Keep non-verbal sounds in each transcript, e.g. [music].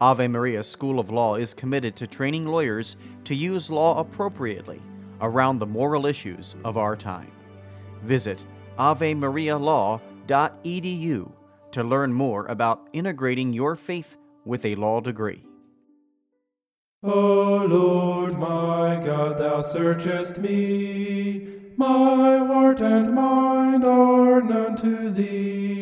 Ave Maria School of Law is committed to training lawyers to use law appropriately around the moral issues of our time. Visit avemarialaw.edu to learn more about integrating your faith with a law degree. O Lord my God, thou searchest me. My heart and mind are known to thee.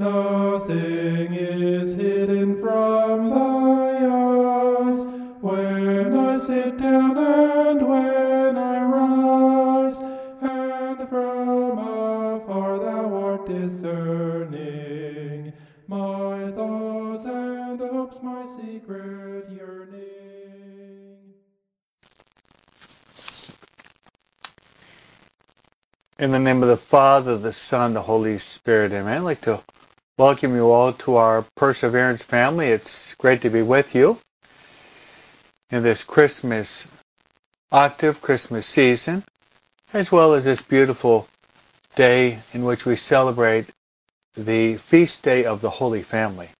Nothing is hidden from thy eyes. When I sit down and when I rise, and from afar thou art discerning my thoughts and hopes, my secret yearning. In the name of the Father, the Son, the Holy Spirit, amen. I'd like to welcome you all to our Perseverance family. It's great to be with you in this Christmas octave, Christmas season, as well as this beautiful day in which we celebrate the feast day of the Holy Family.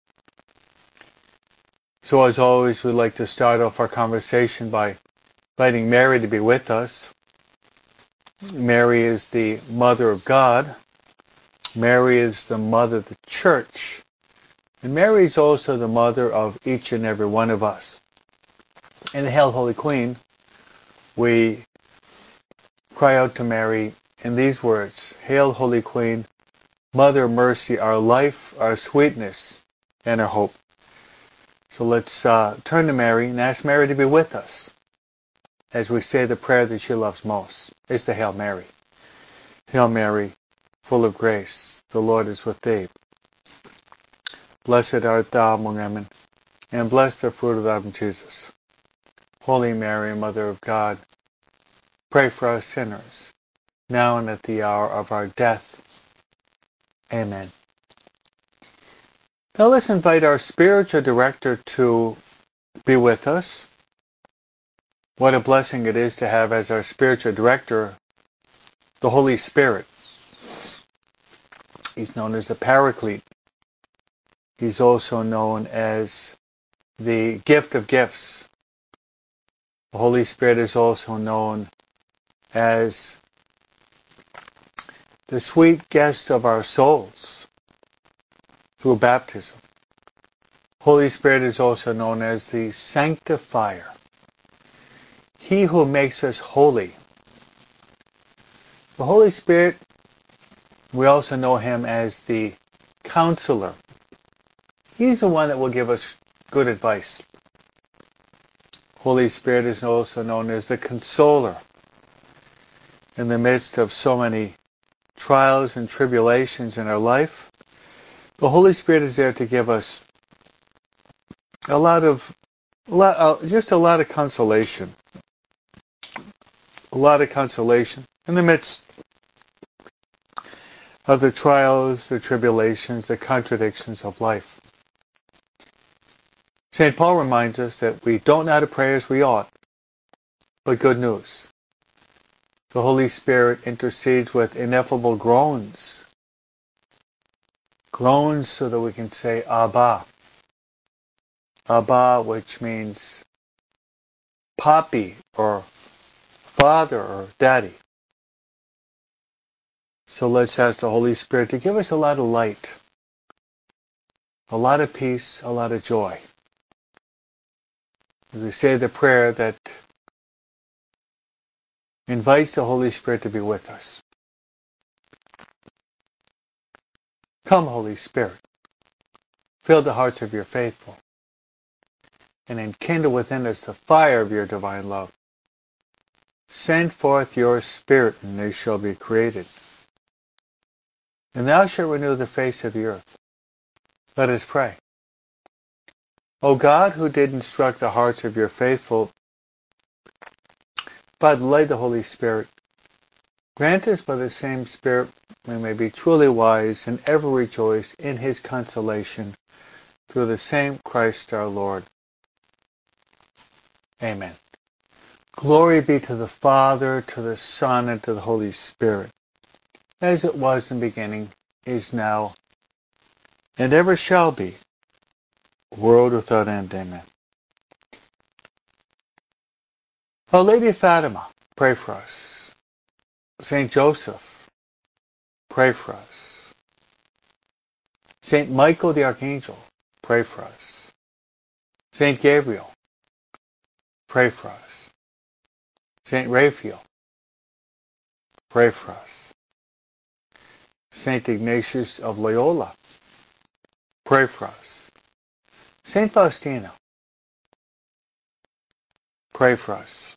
So as always, we'd like to start off our conversation by inviting Mary to be with us. Mary is the mother of God. Mary is the mother of the church. And Mary is also the mother of each and every one of us. In the Hail Holy Queen, we cry out to Mary in these words, Hail Holy Queen, Mother of Mercy, our life, our sweetness, and our hope. So let's uh, turn to Mary and ask Mary to be with us as we say the prayer that she loves most. It's the Hail Mary. Hail Mary, full of grace, the Lord is with thee. Blessed art thou among women, and blessed the fruit of thy womb, Jesus. Holy Mary, Mother of God, pray for us sinners, now and at the hour of our death. Amen. Now let's invite our spiritual director to be with us. What a blessing it is to have as our spiritual director the Holy Spirit. He's known as the Paraclete. He's also known as the gift of gifts. The Holy Spirit is also known as the sweet guest of our souls through baptism. Holy Spirit is also known as the sanctifier. He who makes us holy. The Holy Spirit, we also know him as the counselor. He's the one that will give us good advice. Holy Spirit is also known as the consoler. In the midst of so many trials and tribulations in our life, the Holy Spirit is there to give us a lot of, uh, just a lot of consolation. A lot of consolation in the midst of the trials, the tribulations, the contradictions of life. St. Paul reminds us that we don't know how to pray as we ought, but good news. The Holy Spirit intercedes with ineffable groans. Groans so that we can say Abba. Abba, which means Papi or Father or Daddy. So let's ask the Holy Spirit to give us a lot of light, a lot of peace, a lot of joy. As we say the prayer that invites the Holy Spirit to be with us. Come, Holy Spirit, fill the hearts of your faithful, and enkindle within us the fire of your divine love. Send forth your Spirit, and they shall be created. And thou shalt renew the face of the earth. Let us pray. O God, who did instruct the hearts of your faithful by the light of the Holy Spirit, grant us by the same Spirit we may be truly wise and ever rejoice in his consolation through the same Christ our Lord. Amen. Glory be to the Father, to the Son, and to the Holy Spirit, as it was in the beginning, is now, and ever shall be, world without end. Amen. Our Lady Fatima, pray for us. Saint Joseph, pray for us. Saint Michael the Archangel, pray for us. Saint Gabriel, pray for us. Saint Raphael, pray for us. Saint Ignatius of Loyola, pray for us. Saint Faustina, pray for us.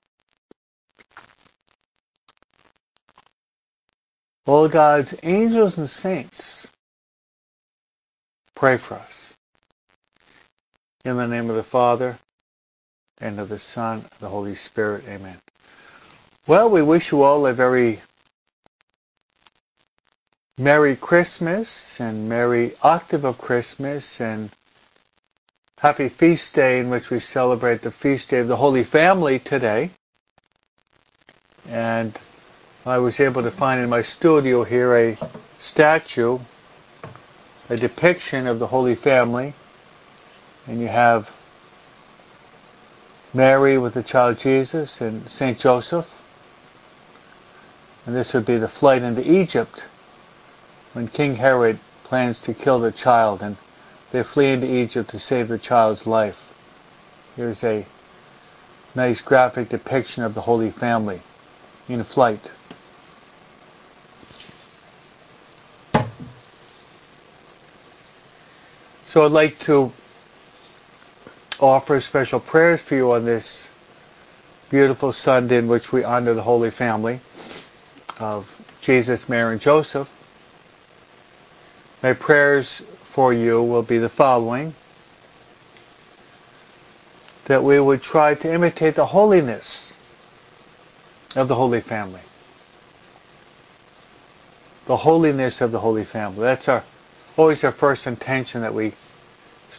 All God's angels and saints, pray for us. In the name of the Father, and of the Son, and the Holy Spirit. Amen. Well, we wish you all a very Merry Christmas and Merry Octave of Christmas and Happy Feast Day in which we celebrate the Feast Day of the Holy Family today. And I was able to find in my studio here a statue, a depiction of the Holy Family. And you have Mary with the child Jesus and St. Joseph. And this would be the flight into Egypt when King Herod plans to kill the child and they flee into Egypt to save the child's life. Here's a nice graphic depiction of the Holy Family in flight. So I'd like to offer special prayers for you on this beautiful Sunday in which we honor the Holy Family of Jesus, Mary, and Joseph. My prayers for you will be the following. That we would try to imitate the holiness of the Holy Family. The holiness of the Holy Family. That's our always our first intention that we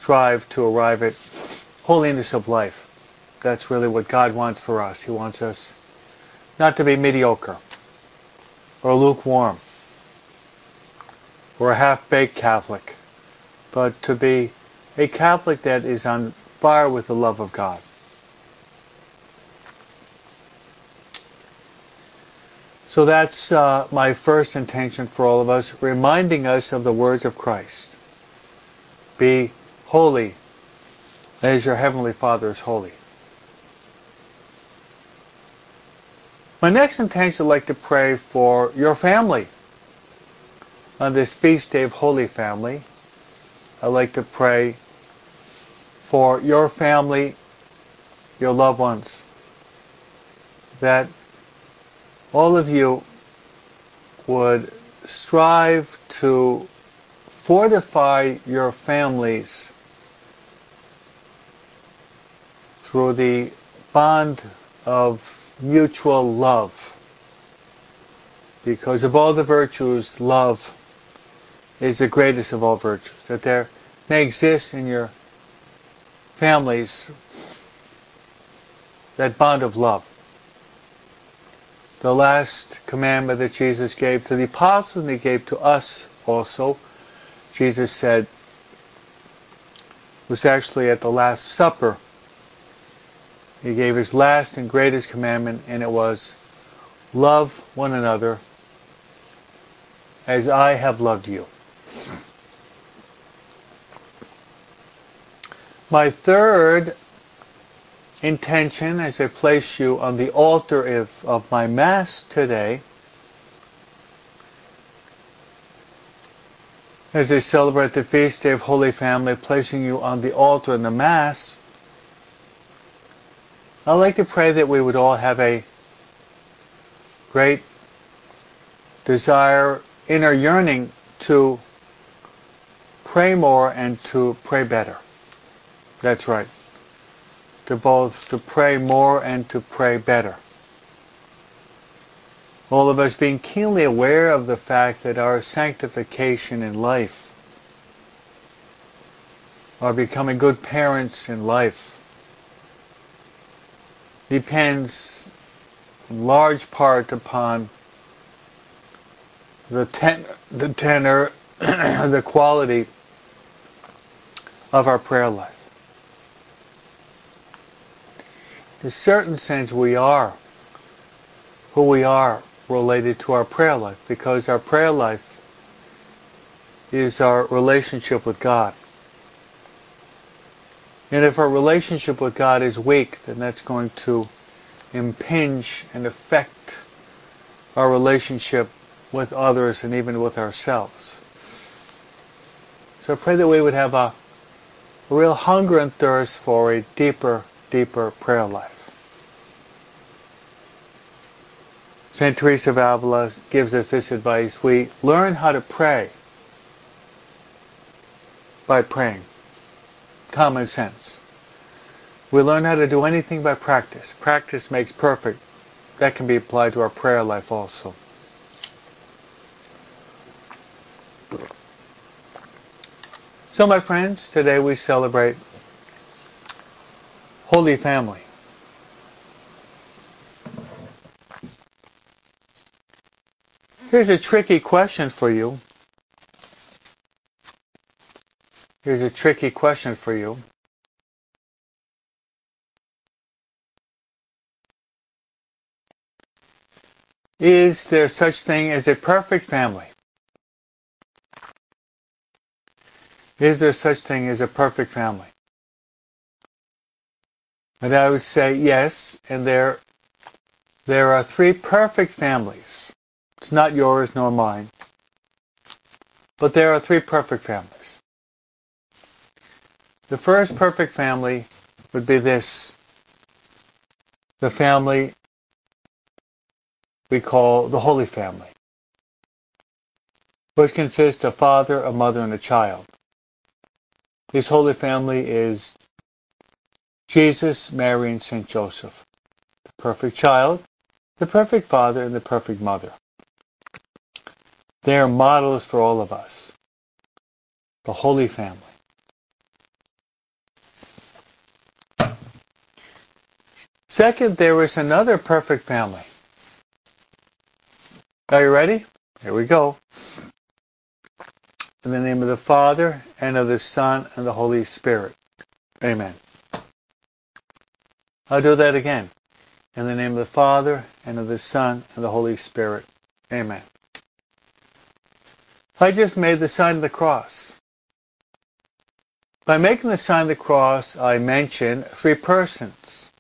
strive to arrive at holiness of life. That's really what God wants for us. He wants us not to be mediocre or lukewarm or a half-baked Catholic, but to be a Catholic that is on fire with the love of God. So that's uh, my first intention for all of us, reminding us of the words of Christ. Be holy as your heavenly Father is holy. My next intention, I'd like to pray for your family. On this feast day of Holy Family, I'd like to pray for your family, your loved ones, that all of you would strive to fortify your families through the bond of mutual love. Because of all the virtues, love is the greatest of all virtues. That there may exist in your families that bond of love. The last commandment that Jesus gave to the apostles and he gave to us also, Jesus said, was actually at the Last Supper he gave his last and greatest commandment, and it was, love one another as I have loved you. My third intention as I place you on the altar of, of my Mass today as they celebrate the feast day of Holy Family, placing you on the altar in the Mass, I'd like to pray that we would all have a great desire, inner yearning to pray more and to pray better. That's right. To both to pray more and to pray better. All of us being keenly aware of the fact that our sanctification in life, our becoming good parents in life, depends in large part upon the, ten, the tenor, [clears throat] the quality of our prayer life. In a certain sense, we are who we are related to our prayer life because our prayer life is our relationship with God. And if our relationship with God is weak, then that's going to impinge and affect our relationship with others and even with ourselves. So I pray that we would have a, real hunger and thirst for a deeper, deeper prayer life. St. Teresa of Avila gives us this advice. We learn how to pray by praying. Common sense. We learn how to do anything by practice. Practice makes perfect. That can be applied to our prayer life also. So my friends, today we celebrate Holy Family. Here's a tricky question for you. Here's a tricky question for you. Is there such thing as a perfect family? Is there such thing as a perfect family? And I would say yes, and there there are three perfect families. It's not yours nor mine. But there are three perfect families. The first perfect family would be this. The family we call the Holy Family, which consists of father, a mother, and a child. This Holy Family is Jesus, Mary, and St. Joseph, the perfect child, the perfect father, and the perfect mother. They are models for all of us. The Holy Family. Second, there is another perfect family. Are you ready? Here we go. In the name of the Father, and of the Son, and the Holy Spirit. Amen. I'll do that again. In the name of the Father, and of the Son, and the Holy Spirit. Amen. I just made the sign of the cross. By making the sign of the cross, I mention three persons.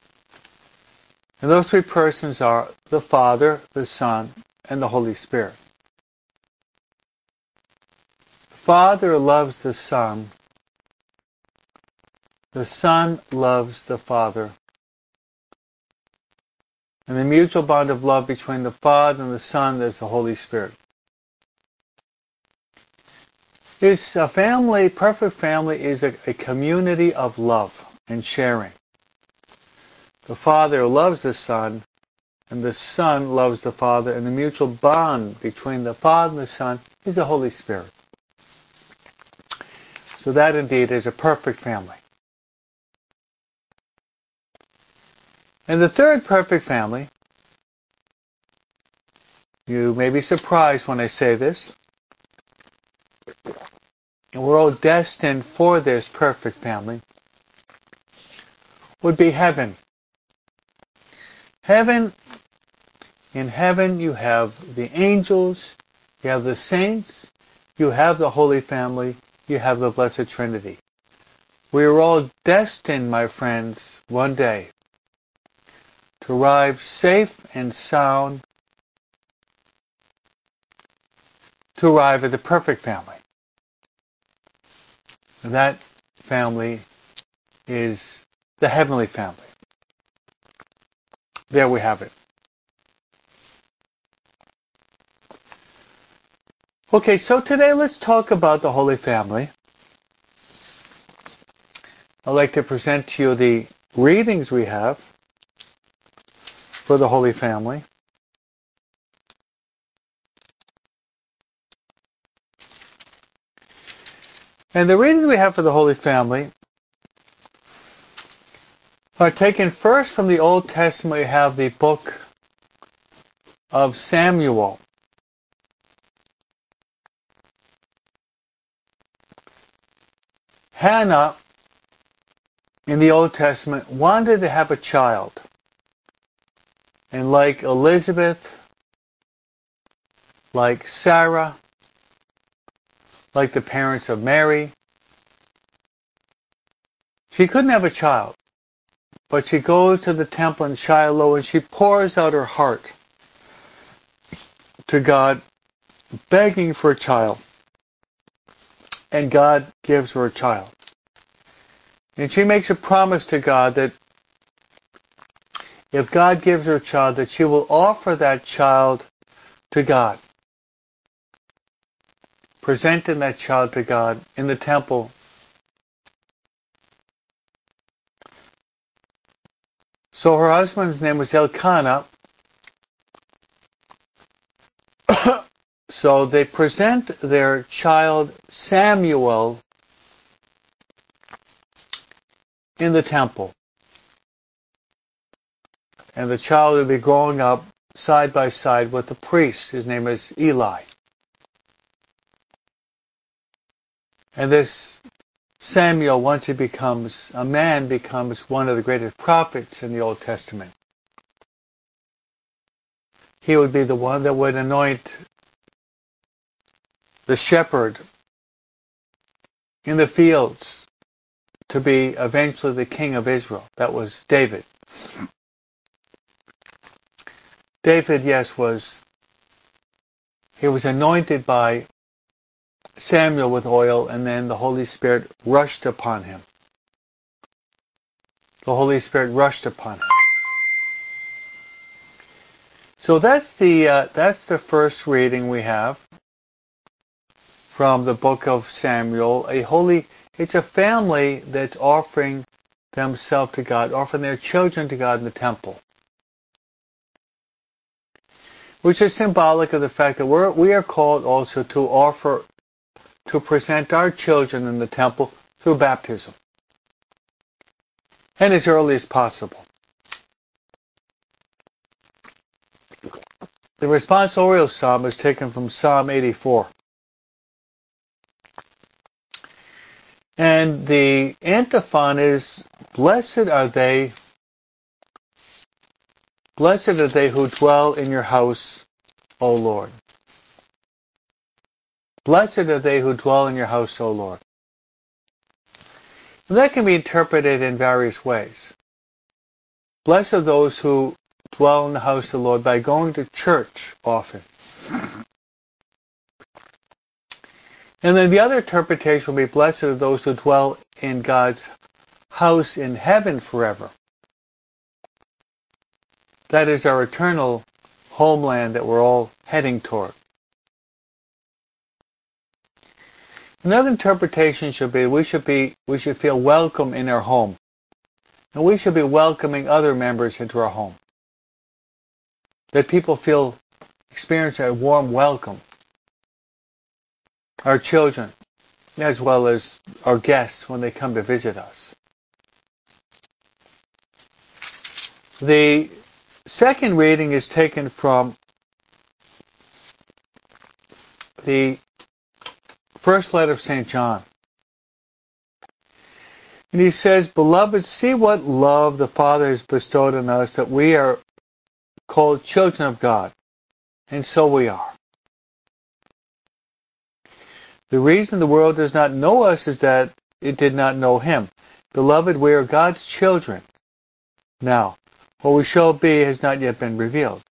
And those three persons are the Father, the Son, and the Holy Spirit. The Father loves the Son. The Son loves the Father. And the mutual bond of love between the Father and the Son is the Holy Spirit. It's a uh, family, perfect family is a, a community of love and sharing. The Father loves the Son, and the Son loves the Father, and the mutual bond between the Father and the Son is the Holy Spirit. So that indeed is a perfect family. And the third perfect family, you may be surprised when I say this, and we're all destined for this perfect family, would be heaven. Heaven, in heaven you have the angels, you have the saints, you have the Holy Family, you have the Blessed Trinity. We are all destined, my friends, one day to arrive safe and sound to arrive at the perfect family. that family is the heavenly family. There we have it. Okay, so today let's talk about the Holy Family. I'd like to present to you the readings we have for the Holy Family. And the readings we have for the Holy Family are taken first from the Old Testament. We have the book of Samuel. Hannah in the Old Testament wanted to have a child. And like Elizabeth, like Sarah, like the parents of Mary, she couldn't have a child. But she goes to the temple in Shiloh and she pours out her heart to God, begging for a child. And God gives her a child. And she makes a promise to God that if God gives her a child, that she will offer that child to God. Presenting that child to God in the temple. So her husband's name was Elkanah. So they present their child Samuel in the temple. And the child will be growing up side by side with the priest. His name is Eli. And this Samuel, once he becomes a man, becomes one of the greatest prophets in the Old Testament. He would be the one that would anoint the shepherd in the fields to be eventually the king of Israel. That was David. David, yes, was he was anointed by Samuel with oil, and then the Holy Spirit rushed upon him. The Holy Spirit rushed upon him. So that's the uh, that's the first reading we have from the book of Samuel. A holy it's a family that's offering themselves to God, offering their children to God in the temple. Which is symbolic of the fact that we're, we are called also to offer, to present our children in the temple through baptism. And as early as possible. The responsorial psalm is taken from Psalm 84. And the antiphon is, Blessed are they, blessed are they who dwell in your house, O Lord. Blessed are they who dwell in your house, O Lord. And that can be interpreted in various ways. Blessed are those who dwell in the house of the Lord by going to church often. And then the other interpretation will be blessed are those who dwell in God's house in heaven forever. That is our eternal homeland that we're all heading toward. Another interpretation should be we should be we should feel welcome in our home. And we should be welcoming other members into our home. That people feel experience a warm welcome our children, as well as our guests when they come to visit us. The second reading is taken from the first letter of St. John. And he says, Beloved, see what love the Father has bestowed on us that we are called children of God. And so we are. The reason the world does not know us is that it did not know him. Beloved, we are God's children. Now, what we shall be has not yet been revealed.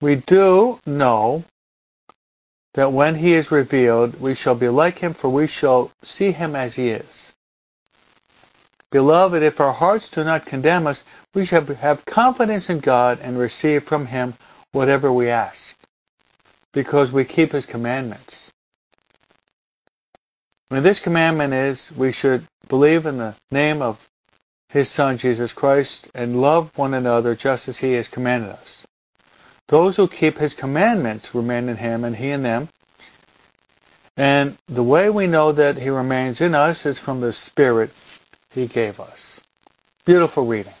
We do know that when he is revealed, we shall be like him, for we shall see him as he is. Beloved, if our hearts do not condemn us, we shall have confidence in God and receive from him whatever we ask, because we keep his commandments. And this commandment is we should believe in the name of his Son, Jesus Christ, and love one another just as he has commanded us. Those who keep his commandments remain in him and he in them. And the way we know that he remains in us is from the Spirit he gave us. Beautiful reading.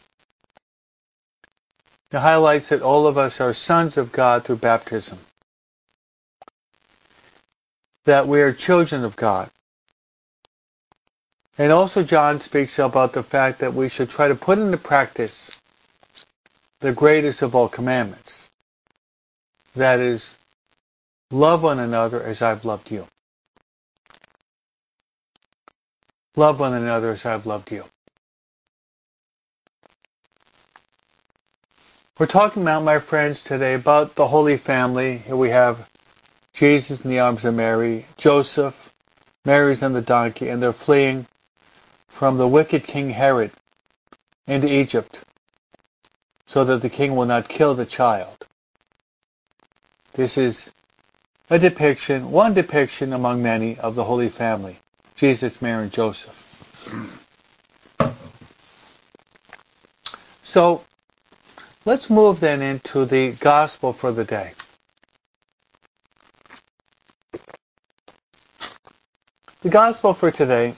It highlights that all of us are sons of God through baptism. That we are children of God. And also John speaks about the fact that we should try to put into practice the greatest of all commandments. That is, love one another as I've loved you. Love one another as I've loved you. We're talking about, my friends, today about the Holy Family. Here we have Jesus in the arms of Mary, Joseph, Mary's on the donkey, and they're fleeing from the wicked King Herod into Egypt so that the king will not kill the child. This is a depiction, one depiction among many of the Holy Family, Jesus, Mary, and Joseph. So let's move then into the gospel for the day. The gospel for today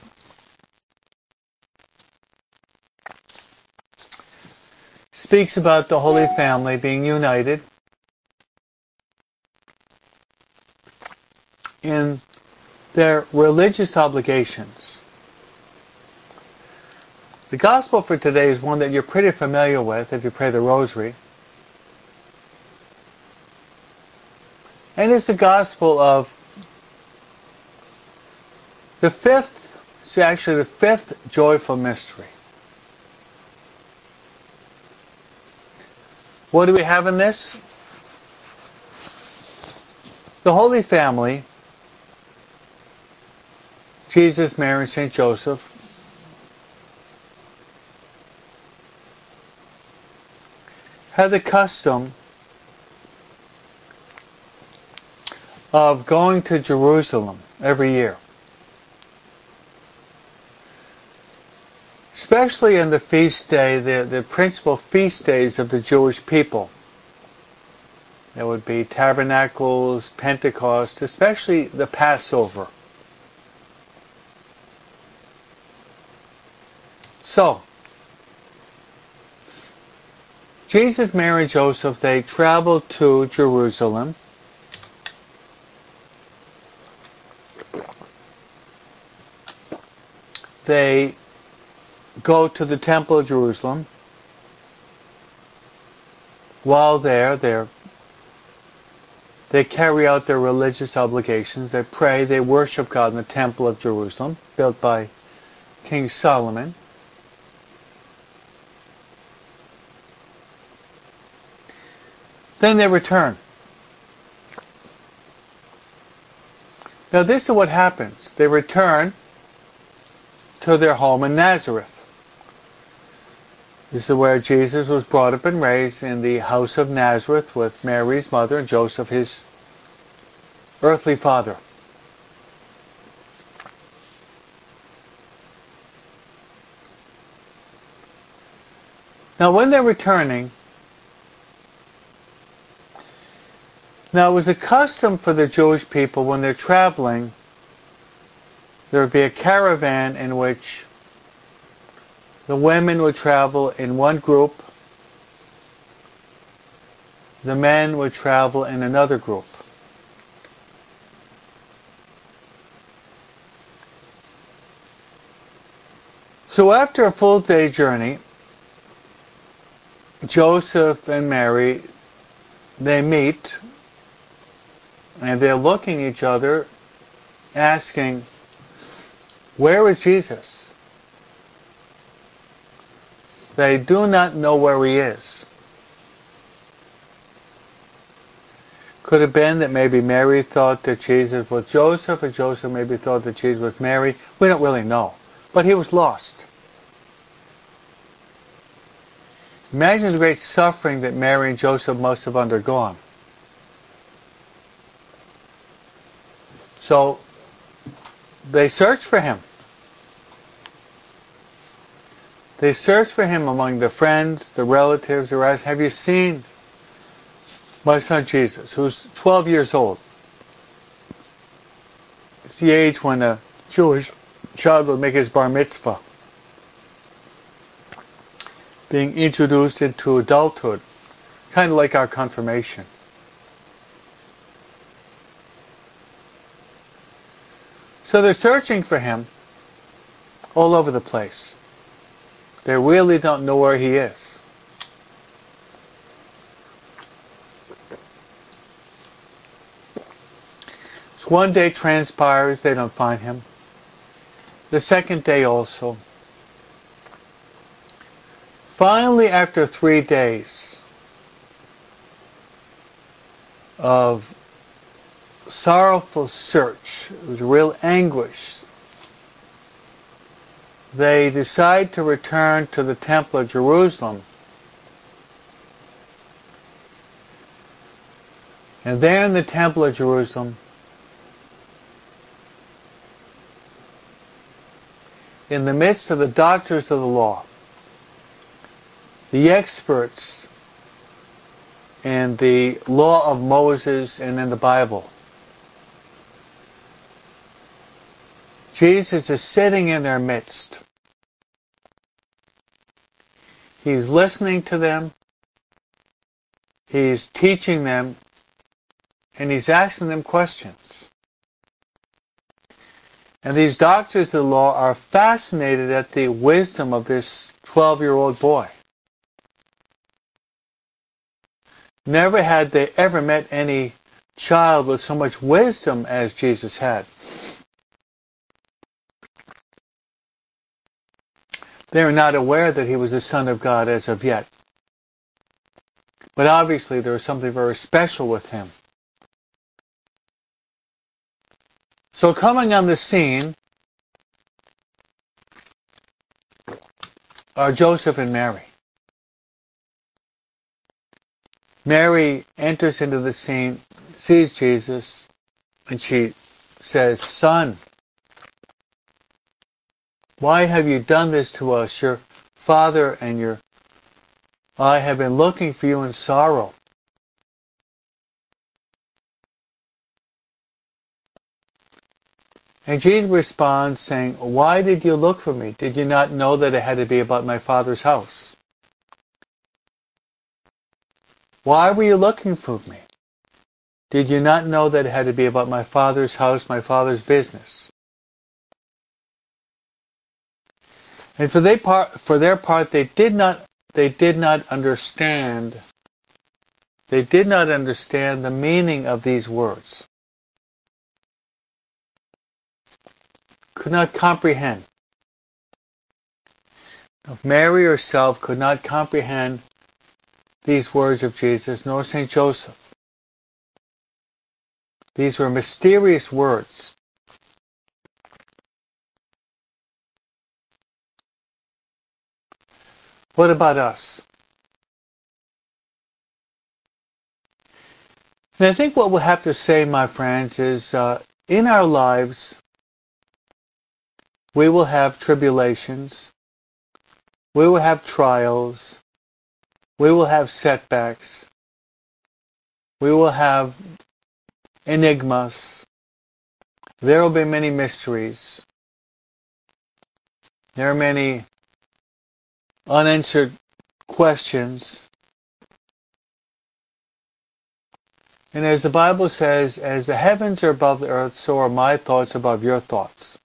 speaks about the Holy Family being united in their religious obligations. The gospel for today is one that you're pretty familiar with if you pray the rosary. And it's the gospel of the fifth, it's actually the fifth joyful mystery. What do we have in this? The Holy Family, Jesus, Mary, St. Joseph, had the custom of going to Jerusalem every year. Especially in the feast day, the, the principal feast days of the Jewish people. There would be tabernacles, Pentecost, especially the Passover. So, Jesus, Mary, and Joseph, they traveled to Jerusalem. They go to the Temple of Jerusalem. While there, they they carry out their religious obligations. They pray, they worship God in the Temple of Jerusalem, built by King Solomon. Then they return. Now this is what happens. They return to their home in Nazareth. This is where Jesus was brought up and raised in the house of Nazareth with Mary's mother and Joseph, his earthly father. Now, when they're returning, now it was a custom for the Jewish people when they're traveling, there would be a caravan in which the women would travel in one group. The men would travel in another group. So after a full day journey, Joseph and Mary, they meet and they're looking at each other asking, where is Jesus? They do not know where he is. Could have been that maybe Mary thought that Jesus was Joseph, or Joseph maybe thought that Jesus was Mary. We don't really know. But he was lost. Imagine the great suffering that Mary and Joseph must have undergone. So they searched for him. They searched for him among the friends, the relatives, or rest. Have you seen my son Jesus, who's 12 years old? It's the age when a Jewish child would make his bar mitzvah being introduced into adulthood, kind of like our confirmation. So they're searching for him all over the place. They really don't know where he is. So one day transpires, they don't find him. The second day also. Finally, after three days of sorrowful search, it was real anguish, they decide to return to the Temple of Jerusalem. And there in the Temple of Jerusalem, in the midst of the doctors of the law, the experts in the law of Moses and in the Bible. Jesus is sitting in their midst. He's listening to them. He's teaching them. And he's asking them questions. And these doctors of the law are fascinated at the wisdom of this 12 year old boy. Never had they ever met any child with so much wisdom as Jesus had. They are not aware that he was the Son of God as of yet. But obviously there was something very special with him. So coming on the scene are Joseph and Mary. Mary enters into the scene, sees Jesus, and she says, Son, why have you done this to us? Your father and your I have been looking for you in sorrow. And Jesus responds saying, Why did you look for me? Did you not know that it had to be about my father's house? Why were you looking for me? Did you not know that it had to be about my father's house, my father's business? And for, they part, for their part, they did not they did not understand they did not understand the meaning of these words. Could not comprehend. Mary herself could not comprehend these words of Jesus, nor St. Joseph. These were mysterious words. What about us? And I think what we'll have to say, my friends, is uh, in our lives, we will have tribulations, we will have trials, we will have setbacks. We will have enigmas. There will be many mysteries. There are many unanswered questions. And as the Bible says, as the heavens are above the earth, so are my thoughts above your thoughts.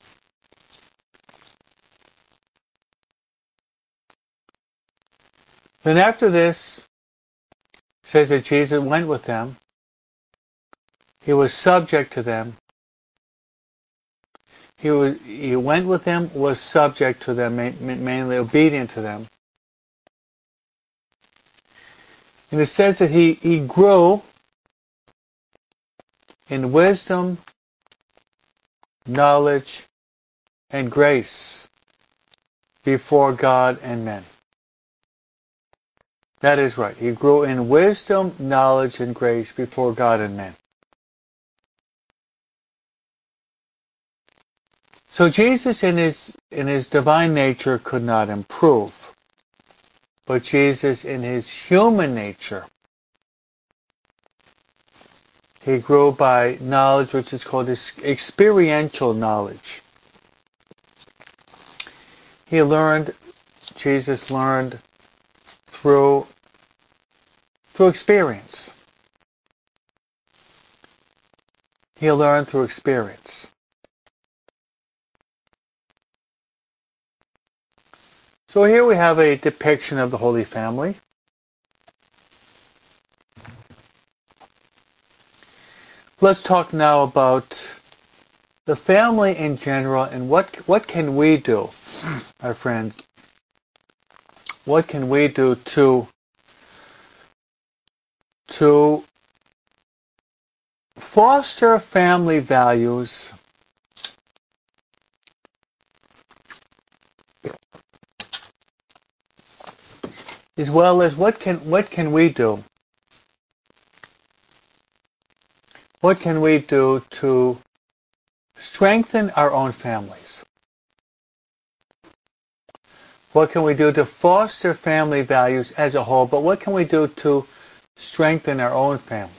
Then after this, says that Jesus went with them. He was subject to them. He was he went with them, was subject to them, mainly obedient to them. And it says that he, he grew in wisdom, knowledge, and grace before God and men. That is right. He grew in wisdom, knowledge, and grace before God and men. So Jesus in his in his divine nature could not improve. But Jesus in his human nature he grew by knowledge which is called experiential knowledge. He learned Jesus learned through through experience. He learned through experience. So here we have a depiction of the Holy Family. Let's talk now about the family in general and what what can we do, our friends? What can we do to to foster family values as well as what can what can we do? What can we do to strengthen our own families? What can we do to foster family values as a whole? But what can we do to strengthen our own families?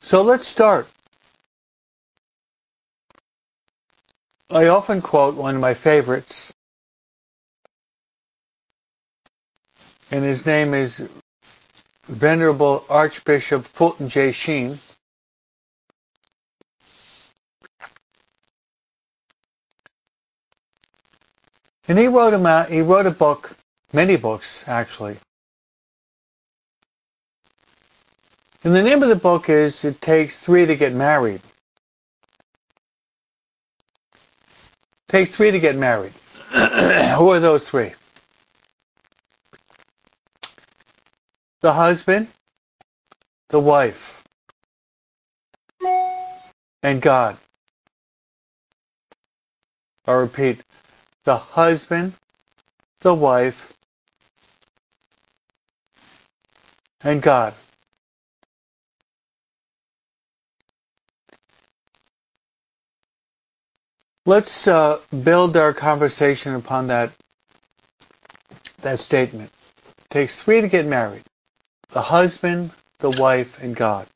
So let's start I often quote one of my favorites, and his name is Venerable Archbishop Fulton J. Sheen. And he wrote a he wrote a book, many books actually. And the name of the book is It Takes Three to Get Married. Takes three to get married. [clears throat] Who are those three? The husband, the wife, and God. I repeat, the husband, the wife, and God. Let's uh, build our conversation upon that that statement. It takes three to get married: the husband, the wife, and God.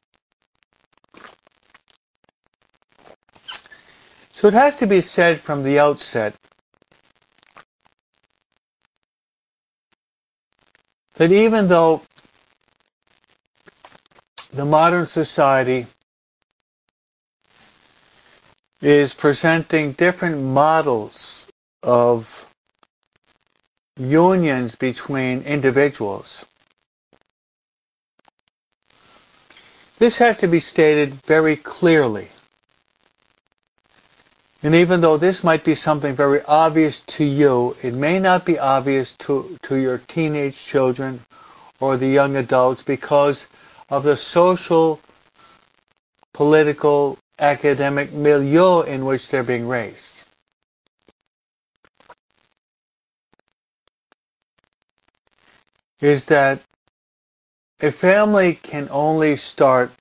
So it has to be said from the outset that even though the modern society is presenting different models of unions between individuals. This has to be stated very clearly. And even though this might be something very obvious to you, it may not be obvious to, to your teenage children or the young adults because of the social, political, academic milieu in which they're being raised. Is that a family can only start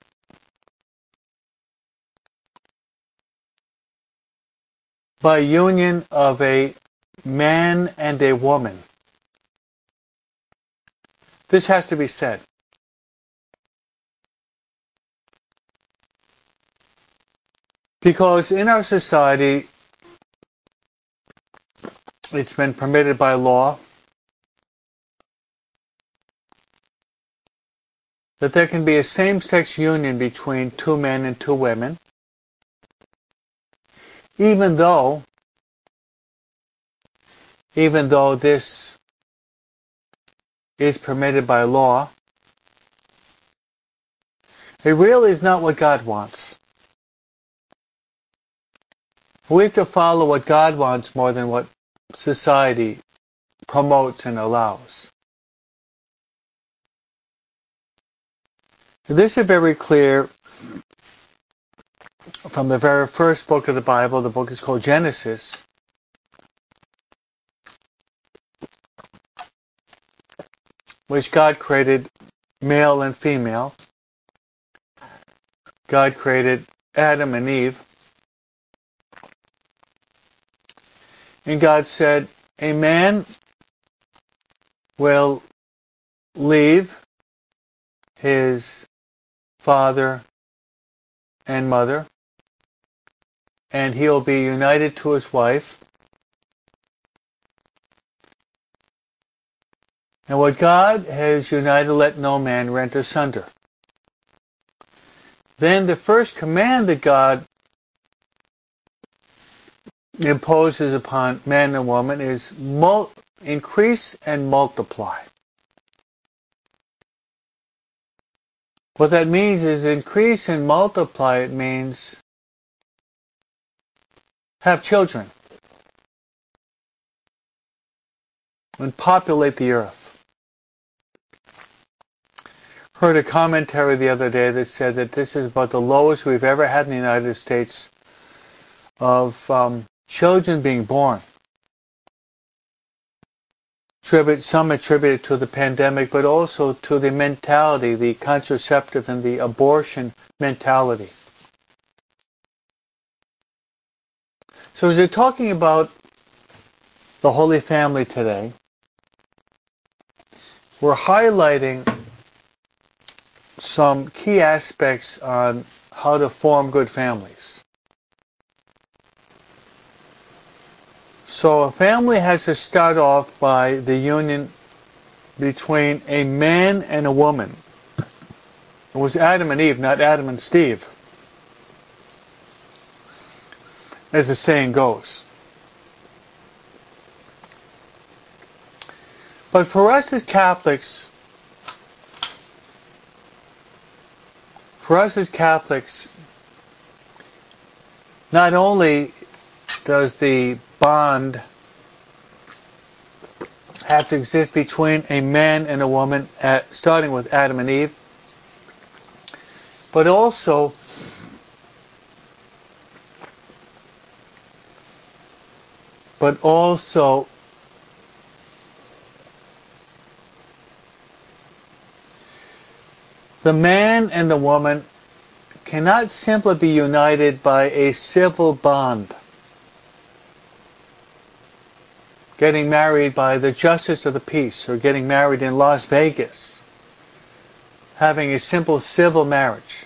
by union of a man and a woman. This has to be said. Because in our society, it's been permitted by law that there can be a same-sex union between two men and two women, even though even though this is permitted by law, it really is not what God wants. We have to follow what God wants more than what society promotes and allows. This is very clear from the very first book of the Bible. The book is called Genesis. Which God created male and female. God created Adam and Eve. And God said, a man will leave his father and mother, and he'll be united to his wife. And what God has united, let no man rent asunder. Then the first command that God imposes upon man and woman is mul- increase and multiply. What that means is increase and multiply. It means have children and populate the earth. Heard a commentary the other day that said that this is about the lowest we've ever had in the United States of um, children being born. Tribute, some attribute it to the pandemic, but also to the mentality, the contraceptive and the abortion mentality. So as we're talking about the Holy Family today, we're highlighting some key aspects on how to form good families. So a family has to start off by the union between a man and a woman. It was Adam and Eve, not Adam and Steve, as the saying goes. But for us as Catholics, for us as Catholics, not only does the bond have to exist between a man and a woman, at, starting with Adam and Eve, but also but also the man and the woman cannot simply be united by a civil bond getting married by the justice of the peace or getting married in Las Vegas, having a simple civil marriage.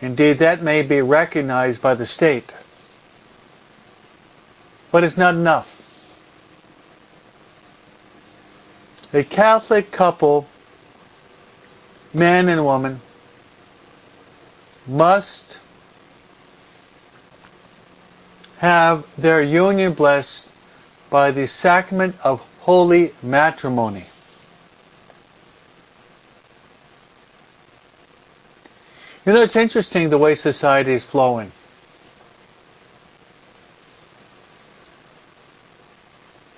Indeed, that may be recognized by the state, but it's not enough. A Catholic couple, man and woman, must have their union blessed by the sacrament of holy matrimony. You know, it's interesting the way society is flowing.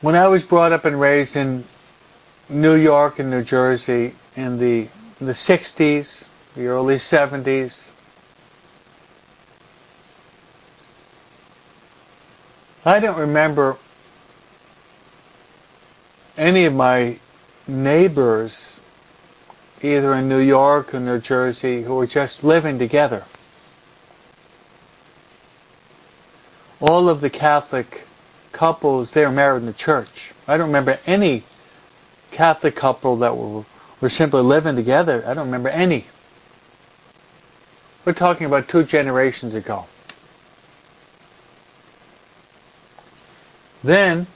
When I was brought up and raised in New York and New Jersey in the, in the 60s, the early 70s, I don't remember any of my neighbors, either in New York or New Jersey, who were just living together. All of the Catholic couples, they were married in the church. I don't remember any Catholic couple that were, were simply living together. I don't remember any. We're talking about two generations ago. Then,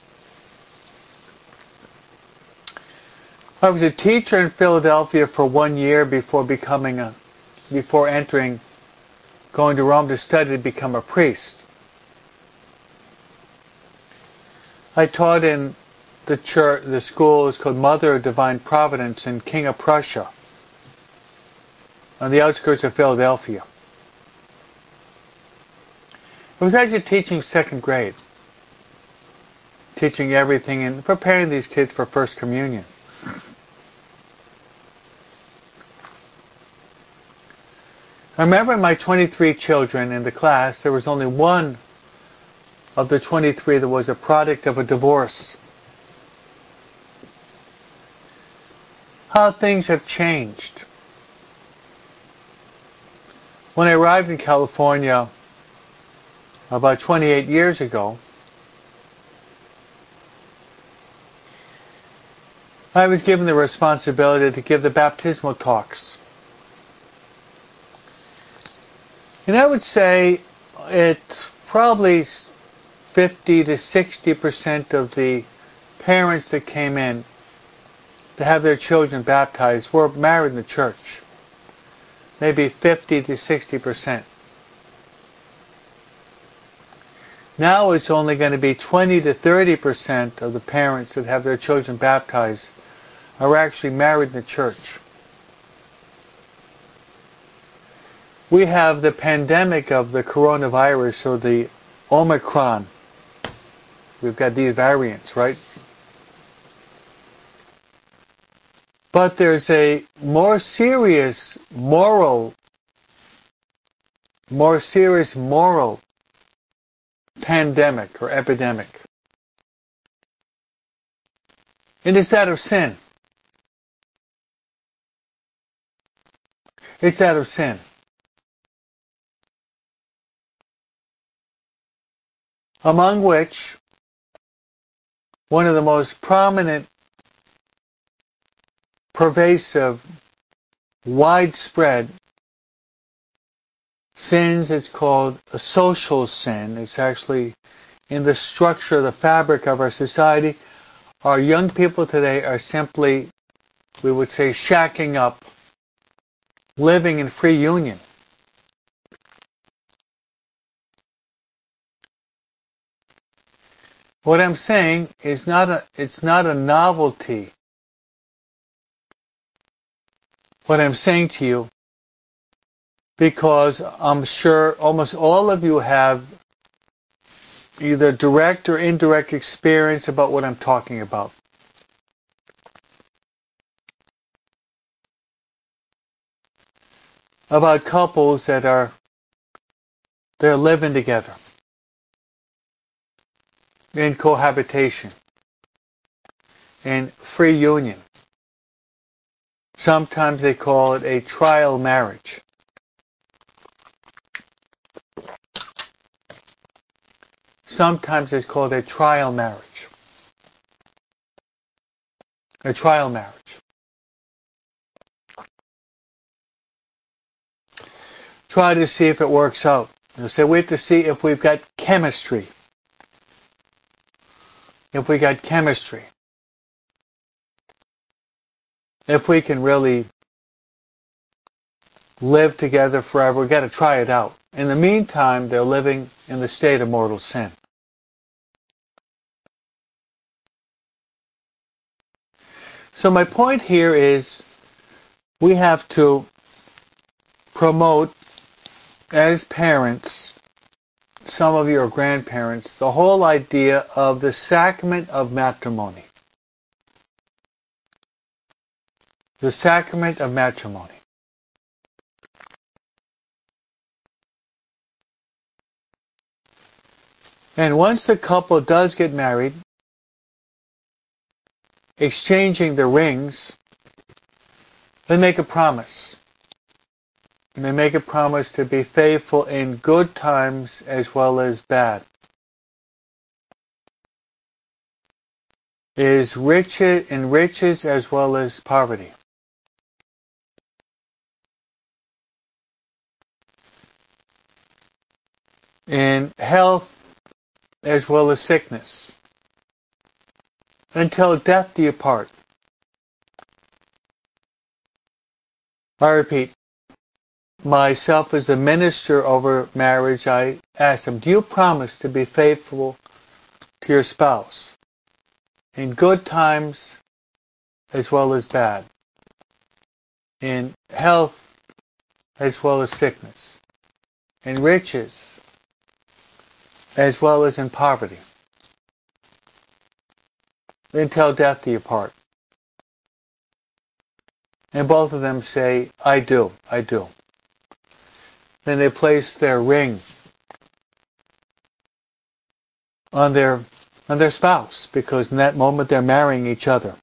I was a teacher in Philadelphia for one year before becoming a, before entering, going to Rome to study to become a priest. I taught in the church, the school is called Mother of Divine Providence in King of Prussia, on the outskirts of Philadelphia. I was actually teaching second grade, teaching everything and preparing these kids for First Communion. I remember my 23 children in the class, there was only one of the 23 that was a product of a divorce. How things have changed. When I arrived in California about 28 years ago, I was given the responsibility to give the baptismal talks. And I would say it probably 50 to 60 percent of the parents that came in to have their children baptized were married in the church. Maybe 50 to 60 percent. Now it's only going to be 20 to 30 percent of the parents that have their children baptized are actually married in the church. We have the pandemic of the coronavirus or the Omicron. We've got these variants, right? But there's a more serious moral, more serious moral pandemic or epidemic. It is that of sin. It's that of sin. Among which one of the most prominent, pervasive, widespread sins, it's called a social sin. It's actually in the structure, the fabric of our society. Our young people today are simply, we would say, shacking up living in free union. What I'm saying is not a, it's not a novelty. What I'm saying to you, because I'm sure almost all of you have either direct or indirect experience about what I'm talking about. About couples that are they're living together in cohabitation in free union. Sometimes they call it a trial marriage. Sometimes it's called a trial marriage. A trial marriage try to see if it works out. You say we have to see if we've got chemistry. If we got chemistry. If we can really live together forever, we've got to try it out. In the meantime, they're living in the state of mortal sin. So my point here is we have to promote as parents, some of your grandparents, the whole idea of the sacrament of matrimony. The sacrament of matrimony. And once the couple does get married, exchanging the rings, they make a promise. And they make a promise to be faithful in good times as well as bad. Is rich in riches as well as poverty. In health as well as sickness. Until death do you part. I repeat, myself as a minister over marriage, I asked him, do you promise to be faithful to your spouse in good times as well as bad, in health as well as sickness, in riches as well as in poverty, until death do you part? And both of them say, I do, I do. Then they place their ring on their on their spouse because in that moment they're marrying each other.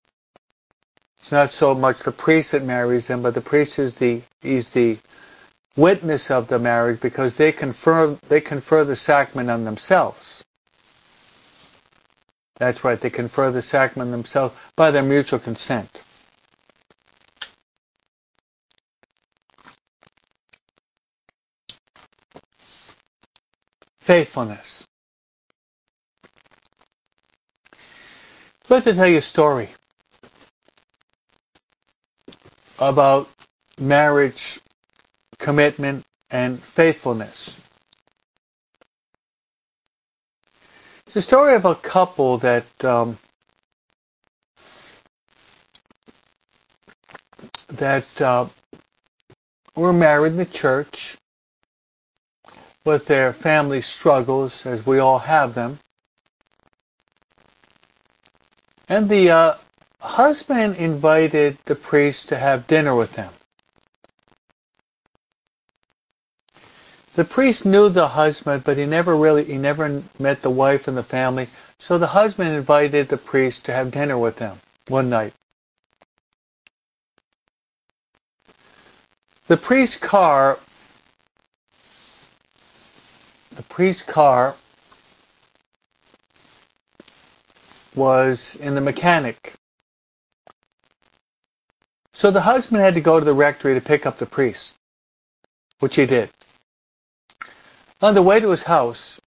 It's not so much the priest that marries them, but the priest is the he's the witness of the marriage because they confer they confer the sacrament on themselves. That's right, they confer the sacrament themselves by their mutual consent. Faithfulness. I'd like to tell you a story about marriage, commitment, and faithfulness. It's a story of a couple that um, that uh, were married in the church with their family struggles, as we all have them. And the uh, husband invited the priest to have dinner with them. The priest knew the husband, but he never really, he never met the wife and the family. So the husband invited the priest to have dinner with them one night. The priest's car, the priest's car was in the mechanic. So the husband had to go to the rectory to pick up the priest, which he did. On the way to his house,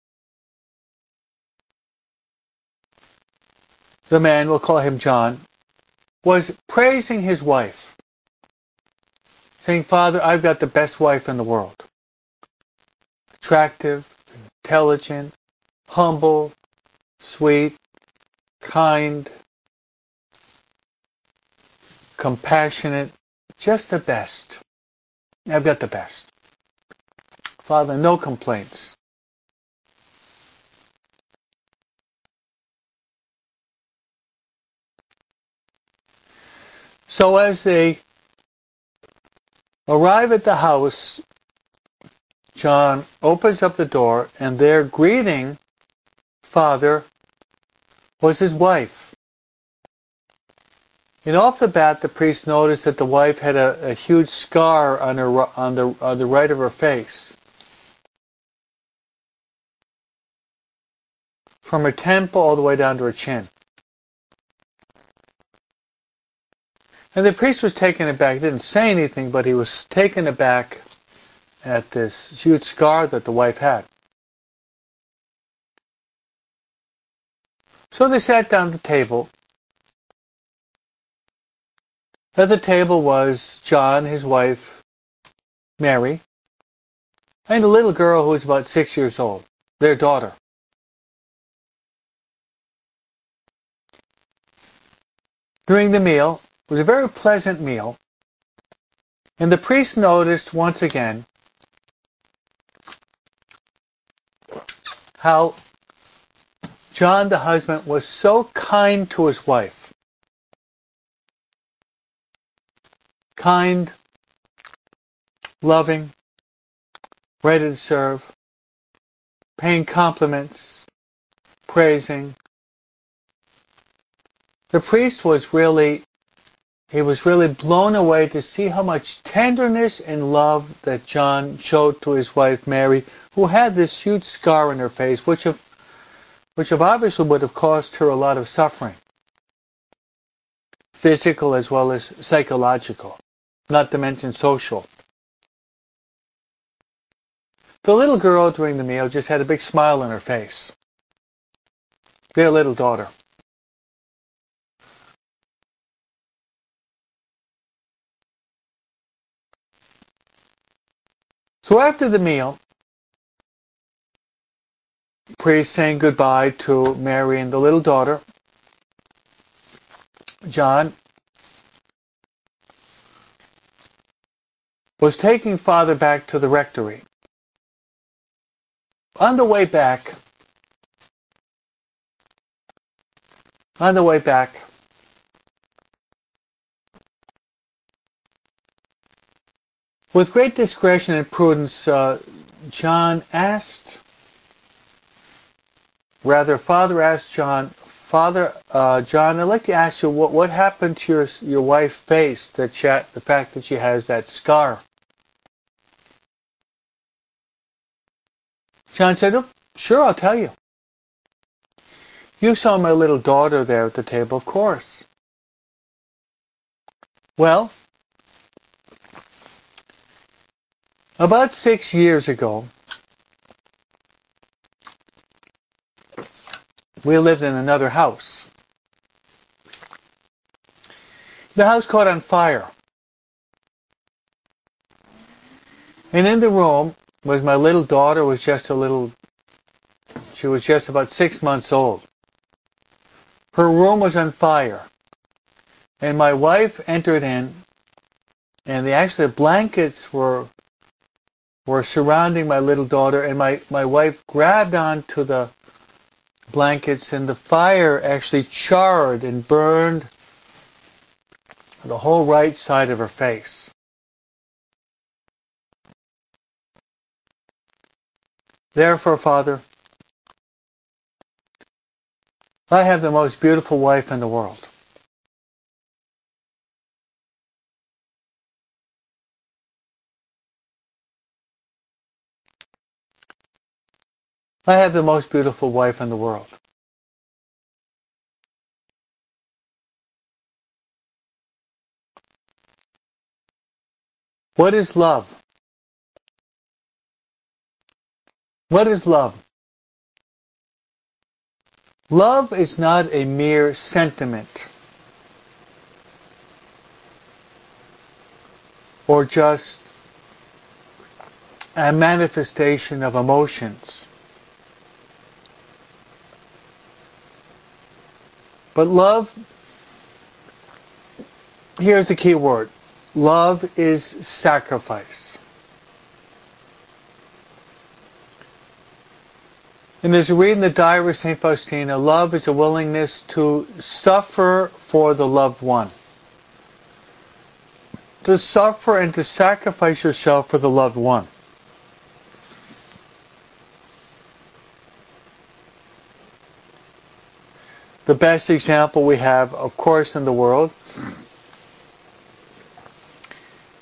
the man, we'll call him John, was praising his wife, saying, Father, I've got the best wife in the world. Attractive, intelligent, humble, sweet, kind, compassionate, just the best. I've got the best. Father, no complaints. So as they arrive at the house, John opens up the door and their greeting, Father, was his wife. And off the bat, the priest noticed that the wife had a, a huge scar on her on the on the right of her face. from her temple all the way down to her chin. And the priest was taken aback. He didn't say anything, but he was taken aback at this huge scar that the wife had. So they sat down at the table. At the table was John, his wife, Mary, and a little girl who was about six years old, their daughter. during the meal. It was a very pleasant meal. And the priest noticed once again how John the husband was so kind to his wife. Kind, loving, ready to serve, paying compliments, praising, the priest was really he was really blown away to see how much tenderness and love that John showed to his wife Mary, who had this huge scar on her face, which have, which have obviously would have caused her a lot of suffering, physical as well as psychological, not to mention social. The little girl during the meal just had a big smile on her face. Their little daughter. So after the meal, priest saying goodbye to Mary and the little daughter, John was taking father back to the rectory. On the way back, on the way back, With great discretion and prudence, uh, John asked, rather, Father asked John, Father uh, John, I'd like to ask you what what happened to your your wife's face? That she, the fact that she has that scar. John said, oh, "Sure, I'll tell you." You saw my little daughter there at the table, of course. Well, about six years ago, we lived in another house. The house caught on fire. And in the room was my little daughter was just a little she was just about six months old. Her room was on fire. And my wife entered in and the actually the blankets were were surrounding my little daughter and my, my wife grabbed onto the blankets and the fire actually charred and burned the whole right side of her face. Therefore, Father, I have the most beautiful wife in the world. I have the most beautiful wife in the world. What is love? What is love? Love is not a mere sentiment or just a manifestation of emotions. But love, here's the key word. Love is sacrifice. And as we read in the diary of St. Faustina, love is a willingness to suffer for the loved one. To suffer and to sacrifice yourself for the loved one. The best example we have, of course, in the world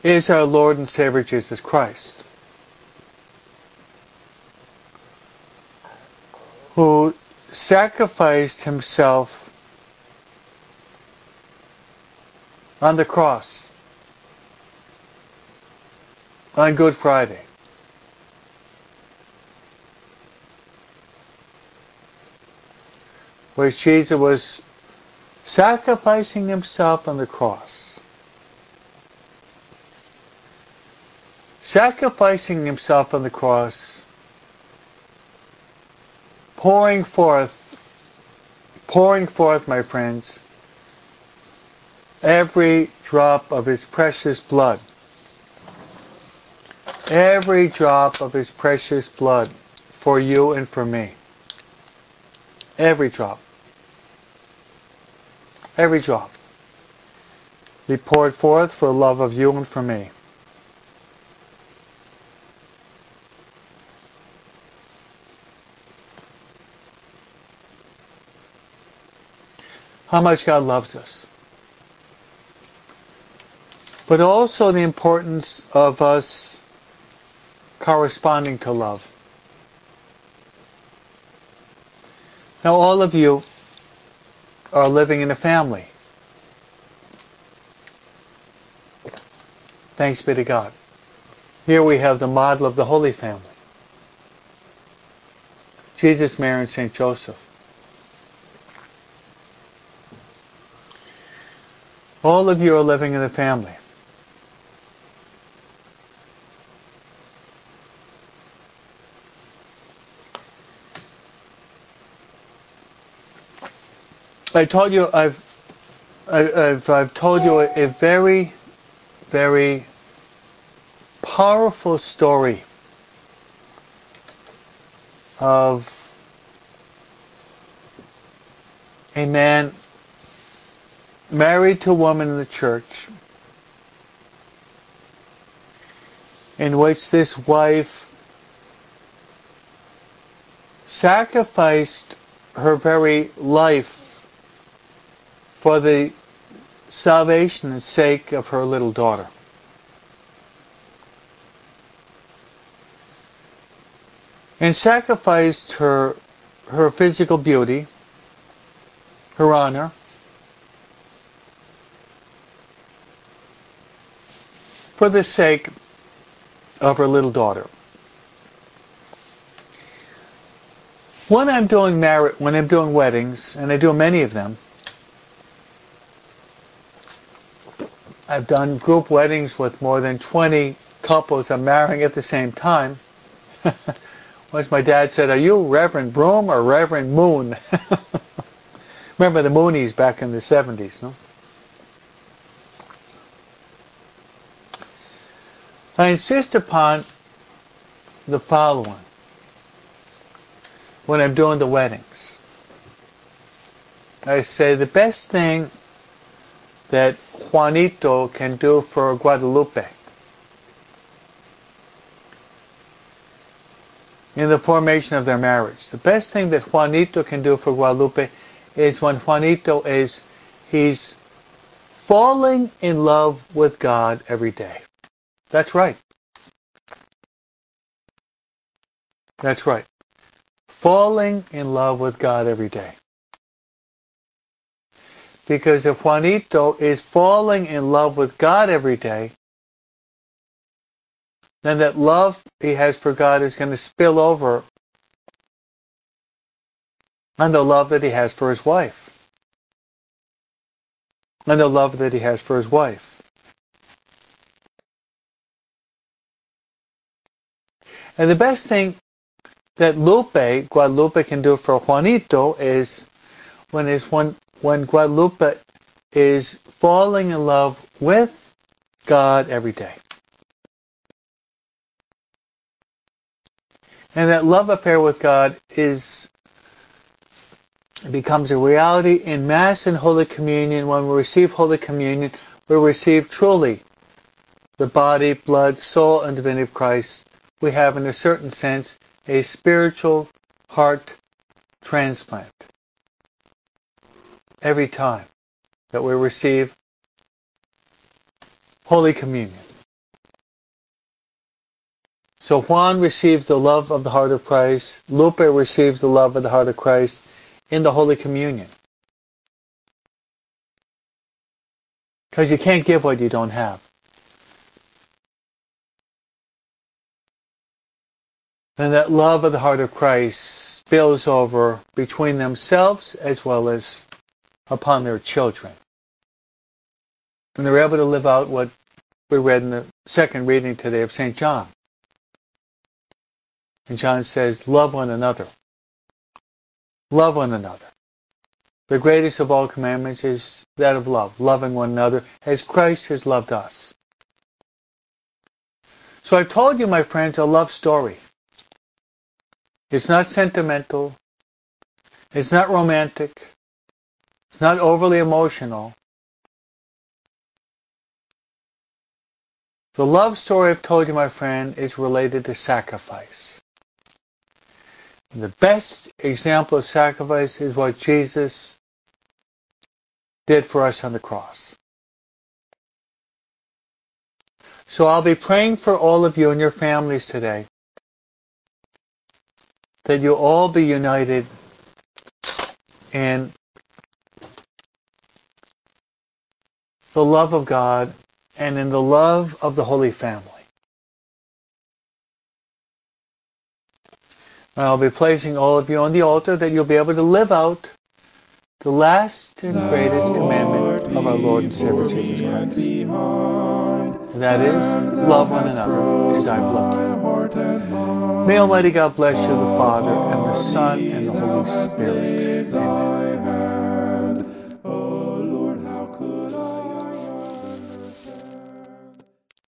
is our Lord and Savior Jesus Christ, who sacrificed himself on the cross on Good Friday. Where Jesus was sacrificing himself on the cross. Sacrificing himself on the cross, pouring forth, pouring forth, my friends, every drop of his precious blood. Every drop of his precious blood for you and for me. Every drop every drop be poured forth for love of you and for me. How much God loves us. But also the importance of us corresponding to love. Now all of you are living in a family. Thanks be to God. Here we have the model of the Holy Family. Jesus, Mary, and St. Joseph. All of you are living in a family. I told you I've I, have I've told you a, a very very powerful story of a man married to a woman in the church in which this wife sacrificed her very life for the salvation and sake of her little daughter. And sacrificed her her physical beauty, her honor, for the sake of her little daughter. When I'm doing marriage, when I'm doing weddings, and I do many of them, I've done group weddings with more than 20 couples I'm marrying at the same time. [laughs] Once my dad said, are you Reverend Broom or Reverend Moon? [laughs] Remember the Moonies back in the 70s, no? I insist upon the following when I'm doing the weddings. I say the best thing that Juanito can do for Guadalupe in the formation of their marriage. The best thing that Juanito can do for Guadalupe is when Juanito is, he's falling in love with God every day. That's right. That's right. Falling in love with God every day. Because if Juanito is falling in love with God every day, then that love he has for God is going to spill over on the love that he has for his wife. And the love that he has for his wife. And the best thing that Lupe, Guadalupe can do for Juanito is when is when when Guadalupe is falling in love with God every day. And that love affair with God is becomes a reality in Mass and Holy Communion. When we receive Holy Communion, we receive truly the body, blood, soul, and divinity of Christ we have, in a certain sense, a spiritual heart transplant every time that we receive Holy Communion. So Juan receives the love of the heart of Christ. Lupe receives the love of the heart of Christ in the Holy Communion. Because you can't give what you don't have. And that love of the heart of Christ spills over between themselves as well as upon their children. And they're able to live out what we read in the second reading today of St. John. And John says, love one another. Love one another. The greatest of all commandments is that of love, loving one another as Christ has loved us. So I've told you, my friends, a love story. It's not sentimental. It's not romantic. It's not overly emotional. The love story I've told you, my friend, is related to sacrifice. The best example of sacrifice is what Jesus did for us on the cross. So I'll be praying for all of you and your families today that you all be united in the love of God and in the love of the Holy Family. I'll be placing all of you on the altar that you'll be able to live out the last and greatest commandment of our Lord and Savior Jesus Christ. And that is, love one another as I've loved you. May Almighty God bless you, the Father, and the Son, and the Holy Spirit. Amen.